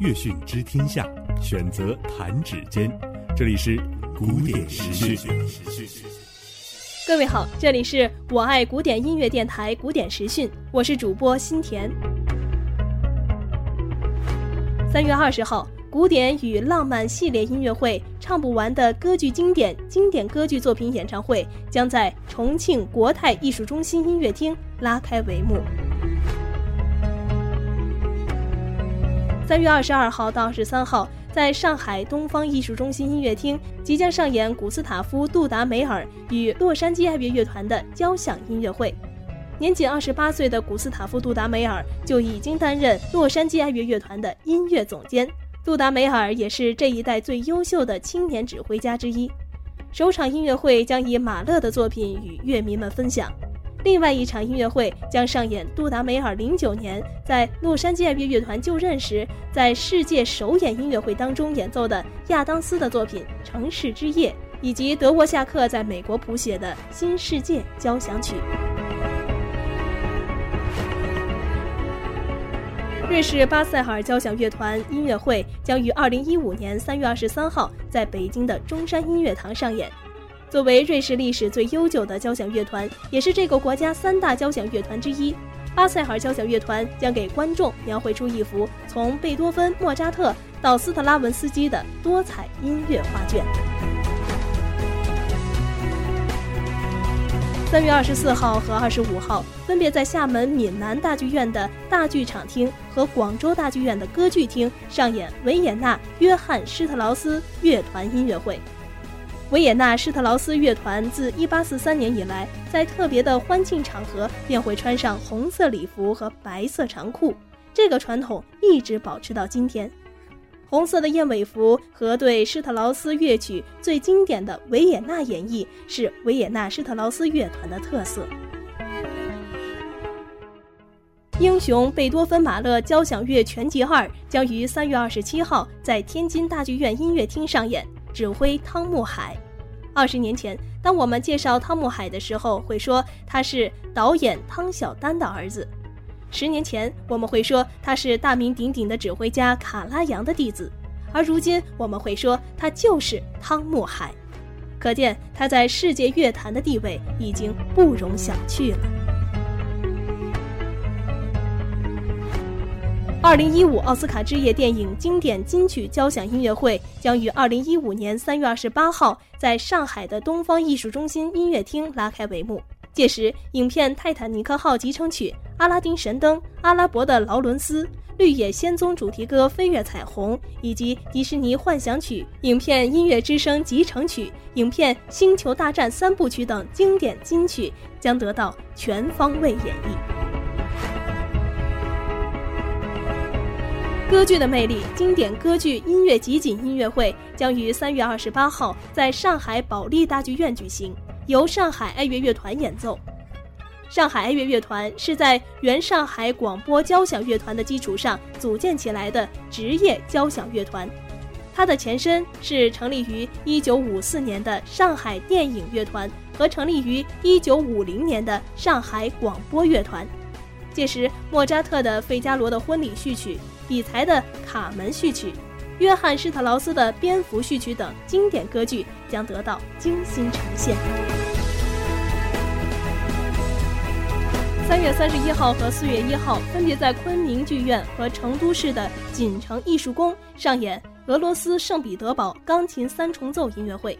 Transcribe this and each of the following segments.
乐讯知天下，选择弹指间。这里是古典时讯。各位好，这里是我爱古典音乐电台古典时讯，我是主播新田。三月二十号，古典与浪漫系列音乐会唱不完的歌剧经典经典歌剧作品演唱会将在重庆国泰艺术中心音乐厅拉开帷幕。三月二十二号到二十三号，在上海东方艺术中心音乐厅即将上演古斯塔夫·杜达梅尔与洛杉矶爱乐乐团的交响音乐会。年仅二十八岁的古斯塔夫·杜达梅尔就已经担任洛杉矶爱乐乐团的音乐总监。杜达梅尔也是这一代最优秀的青年指挥家之一。首场音乐会将以马勒的作品与乐迷们分享。另外一场音乐会将上演杜达梅尔零九年在洛杉矶爱乐乐团就任时，在世界首演音乐会当中演奏的亚当斯的作品《城市之夜》，以及德沃夏克在美国谱写的《新世界交响曲》。瑞士巴塞尔交响乐团音乐会将于二零一五年三月二十三号在北京的中山音乐堂上演。作为瑞士历史最悠久的交响乐团，也是这个国家三大交响乐团之一，巴塞尔交响乐团将给观众描绘出一幅从贝多芬、莫扎特到斯特拉文斯基的多彩音乐画卷。三月二十四号和二十五号，分别在厦门闽南大剧院的大剧场厅和广州大剧院的歌剧厅上演维也纳约翰施特劳斯乐团音乐会。维也纳施特劳斯乐团自1843年以来，在特别的欢庆场合便会穿上红色礼服和白色长裤，这个传统一直保持到今天。红色的燕尾服和对施特劳斯乐曲最经典的维也纳演绎，是维也纳施特劳斯乐团的特色。英雄贝多芬马勒交响乐全集二将于3月27号在天津大剧院音乐厅上演。指挥汤姆海，二十年前，当我们介绍汤姆海的时候，会说他是导演汤晓丹的儿子；十年前，我们会说他是大名鼎鼎的指挥家卡拉扬的弟子；而如今，我们会说他就是汤姆海。可见他在世界乐坛的地位已经不容小觑了。二零一五奥斯卡之夜电影经典金曲交响音乐会将于二零一五年三月二十八号在上海的东方艺术中心音乐厅拉开帷幕。届时，影片《泰坦尼克号》集成曲、《阿拉丁神灯》、阿拉伯的劳伦斯、绿野仙踪主题歌《飞跃彩虹》，以及迪士尼幻想曲、影片《音乐之声》集成曲、影片《星球大战》三部曲等经典金曲将得到全方位演绎。歌剧的魅力，经典歌剧音乐集锦音乐会将于三月二十八号在上海保利大剧院举行，由上海爱乐乐团演奏。上海爱乐乐团是在原上海广播交响乐团的基础上组建起来的职业交响乐团，它的前身是成立于一九五四年的上海电影乐团和成立于一九五零年的上海广播乐团。届时，莫扎特的《费加罗的婚礼》序曲。比才的《卡门序曲》，约翰施特劳斯的《蝙蝠序曲》等经典歌剧将得到精心呈现。三月三十一号和四月一号，分别在昆明剧院和成都市的锦城艺术宫上演俄罗斯圣彼得堡钢琴三重奏音乐会，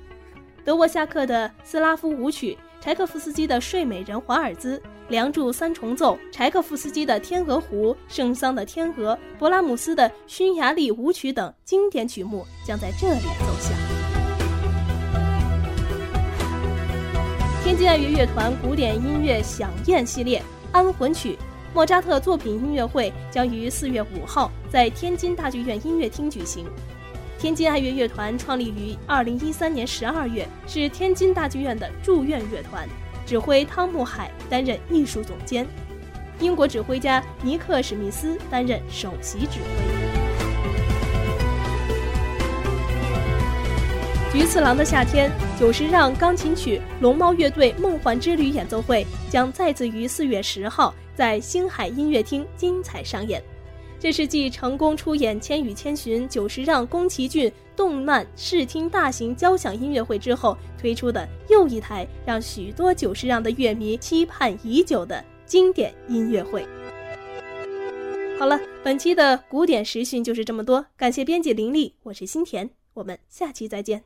德沃夏克的斯拉夫舞曲。柴可夫斯基的《睡美人华尔兹》，《梁祝》三重奏，柴可夫斯基的《天鹅湖》，圣桑的《天鹅》，勃拉姆斯的《匈牙利舞曲》等经典曲目将在这里奏响。天津爱乐乐团古典音乐响宴系列《安魂曲》莫扎特作品音乐会将于四月五号在天津大剧院音乐厅举行。天津爱乐乐团创立于二零一三年十二月，是天津大剧院的驻院乐团，指挥汤姆海担任艺术总监，英国指挥家尼克史密斯担任首席指挥。菊次郎的夏天久石让钢琴曲龙猫乐队梦幻之旅演奏会将再次于四月十号在星海音乐厅精彩上演。这是继成功出演《千与千寻》《九十让》宫崎骏动漫视听大型交响音乐会之后推出的又一台让许多九十让的乐迷期盼已久的经典音乐会。好了，本期的古典时讯就是这么多，感谢编辑林丽，我是新田，我们下期再见。